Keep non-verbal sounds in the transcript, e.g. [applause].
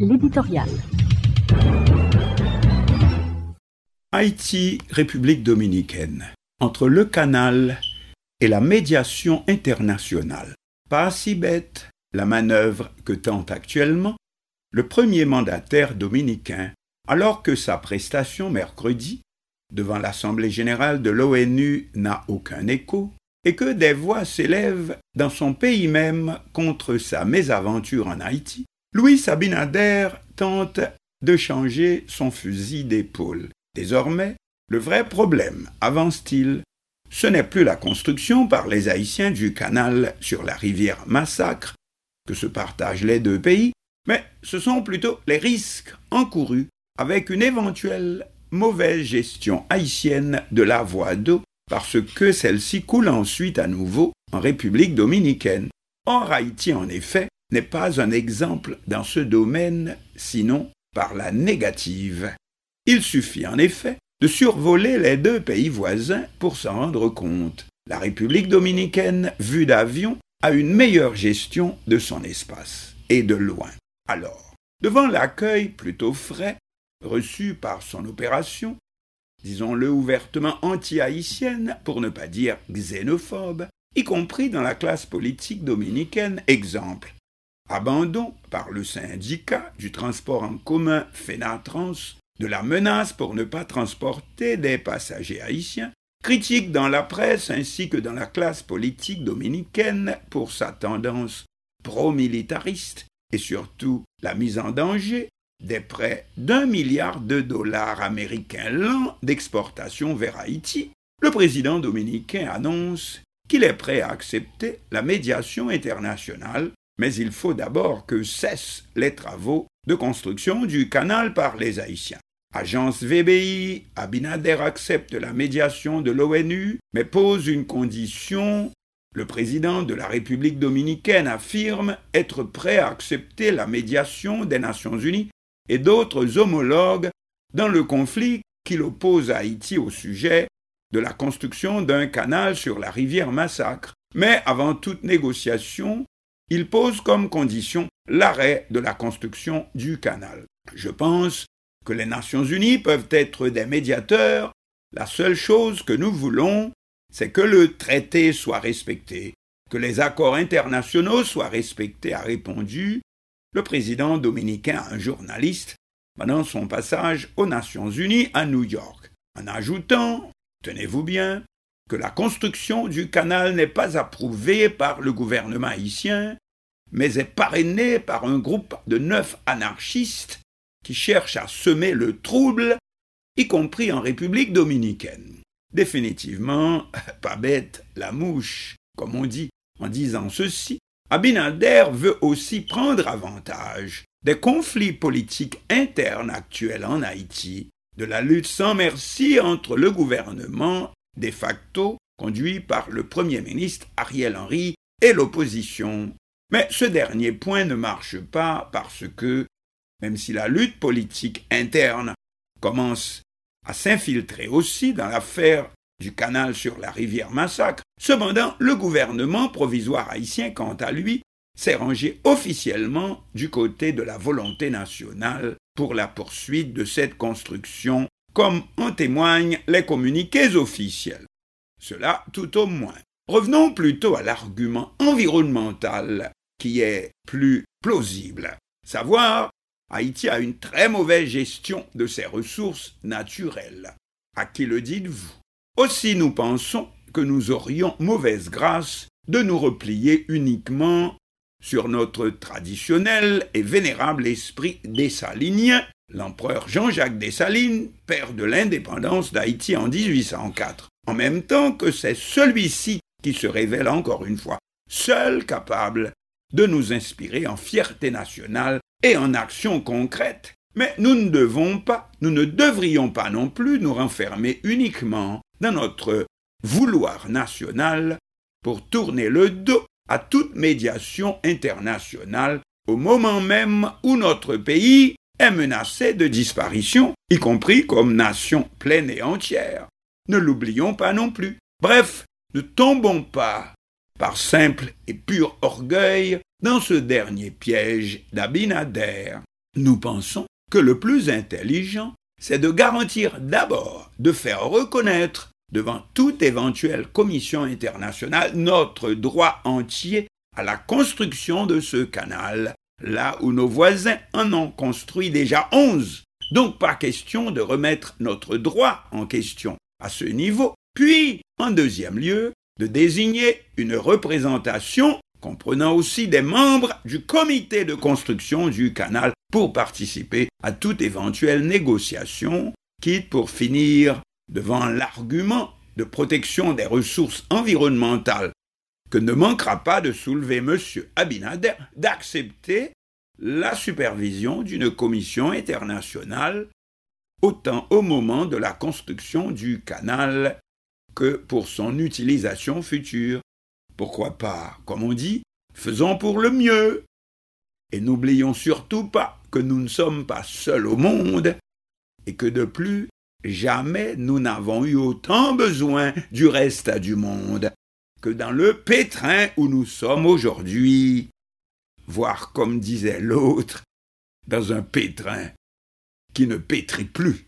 l'éditorial. Haïti, République dominicaine. Entre le canal et la médiation internationale. Pas si bête la manœuvre que tente actuellement le premier mandataire dominicain, alors que sa prestation mercredi devant l'Assemblée générale de l'ONU n'a aucun écho, et que des voix s'élèvent dans son pays même contre sa mésaventure en Haïti, Louis Abinader tente de changer son fusil d'épaule. Désormais, le vrai problème, avance-t-il, ce n'est plus la construction par les Haïtiens du canal sur la rivière Massacre, que se partagent les deux pays, mais ce sont plutôt les risques encourus avec une éventuelle mauvaise gestion haïtienne de la voie d'eau parce que celle-ci coule ensuite à nouveau en République dominicaine. Or Haïti, en effet, n'est pas un exemple dans ce domaine, sinon par la négative. Il suffit en effet de survoler les deux pays voisins pour s'en rendre compte. La République dominicaine, vue d'avion, a une meilleure gestion de son espace, et de loin. Alors, devant l'accueil plutôt frais reçu par son opération, disons-le ouvertement anti-haïtienne, pour ne pas dire xénophobe, y compris dans la classe politique dominicaine. Exemple, abandon par le syndicat du transport en commun FENATRANS de la menace pour ne pas transporter des passagers haïtiens, critique dans la presse ainsi que dans la classe politique dominicaine pour sa tendance pro-militariste et surtout la mise en danger des prêts d'un milliard de dollars américains l'an d'exportation vers Haïti, le président dominicain annonce qu'il est prêt à accepter la médiation internationale, mais il faut d'abord que cessent les travaux de construction du canal par les Haïtiens. Agence VBI, Abinader accepte la médiation de l'ONU, mais pose une condition. Le président de la République dominicaine affirme être prêt à accepter la médiation des Nations Unies et d'autres homologues dans le conflit qu'il oppose à Haïti au sujet de la construction d'un canal sur la rivière Massacre. Mais avant toute négociation, il pose comme condition l'arrêt de la construction du canal. Je pense que les Nations Unies peuvent être des médiateurs, la seule chose que nous voulons, c'est que le traité soit respecté, que les accords internationaux soient respectés, a répondu le président dominicain à un journaliste pendant son passage aux Nations Unies à New York, en ajoutant, tenez-vous bien, que la construction du canal n'est pas approuvée par le gouvernement haïtien, mais est parrainée par un groupe de neuf anarchistes qui cherchent à semer le trouble, y compris en République dominicaine. Définitivement, [laughs] pas bête la mouche, comme on dit, en disant ceci, Abinader veut aussi prendre avantage des conflits politiques internes actuels en Haïti, de la lutte sans merci entre le gouvernement de facto conduit par le Premier ministre Ariel Henry et l'opposition. Mais ce dernier point ne marche pas parce que, même si la lutte politique interne commence à s'infiltrer aussi dans l'affaire du canal sur la rivière Massacre. Cependant, le gouvernement provisoire haïtien, quant à lui, s'est rangé officiellement du côté de la volonté nationale pour la poursuite de cette construction, comme en témoignent les communiqués officiels. Cela tout au moins. Revenons plutôt à l'argument environnemental qui est plus plausible. Savoir, Haïti a une très mauvaise gestion de ses ressources naturelles. À qui le dites-vous? Aussi nous pensons que nous aurions mauvaise grâce de nous replier uniquement sur notre traditionnel et vénérable esprit dessalinien, l'empereur Jean-Jacques Dessalines, père de l'indépendance d'Haïti en 1804, en même temps que c'est celui-ci qui se révèle encore une fois seul capable de nous inspirer en fierté nationale et en action concrète. Mais nous ne devons pas, nous ne devrions pas non plus nous renfermer uniquement dans notre vouloir national pour tourner le dos à toute médiation internationale au moment même où notre pays est menacé de disparition, y compris comme nation pleine et entière. Ne l'oublions pas non plus. Bref, ne tombons pas par simple et pur orgueil dans ce dernier piège d'Abinader. Nous pensons que le plus intelligent, c'est de garantir d'abord de faire reconnaître devant toute éventuelle commission internationale notre droit entier à la construction de ce canal, là où nos voisins en ont construit déjà onze. Donc pas question de remettre notre droit en question à ce niveau, puis, en deuxième lieu, de désigner une représentation comprenant aussi des membres du comité de construction du canal pour participer à toute éventuelle négociation, quitte pour finir devant l'argument de protection des ressources environnementales que ne manquera pas de soulever M. Abinader d'accepter la supervision d'une commission internationale autant au moment de la construction du canal que pour son utilisation future. Pourquoi pas, comme on dit, faisons pour le mieux. Et n'oublions surtout pas que nous ne sommes pas seuls au monde et que de plus, jamais nous n'avons eu autant besoin du reste du monde que dans le pétrin où nous sommes aujourd'hui, voire comme disait l'autre, dans un pétrin qui ne pétrit plus.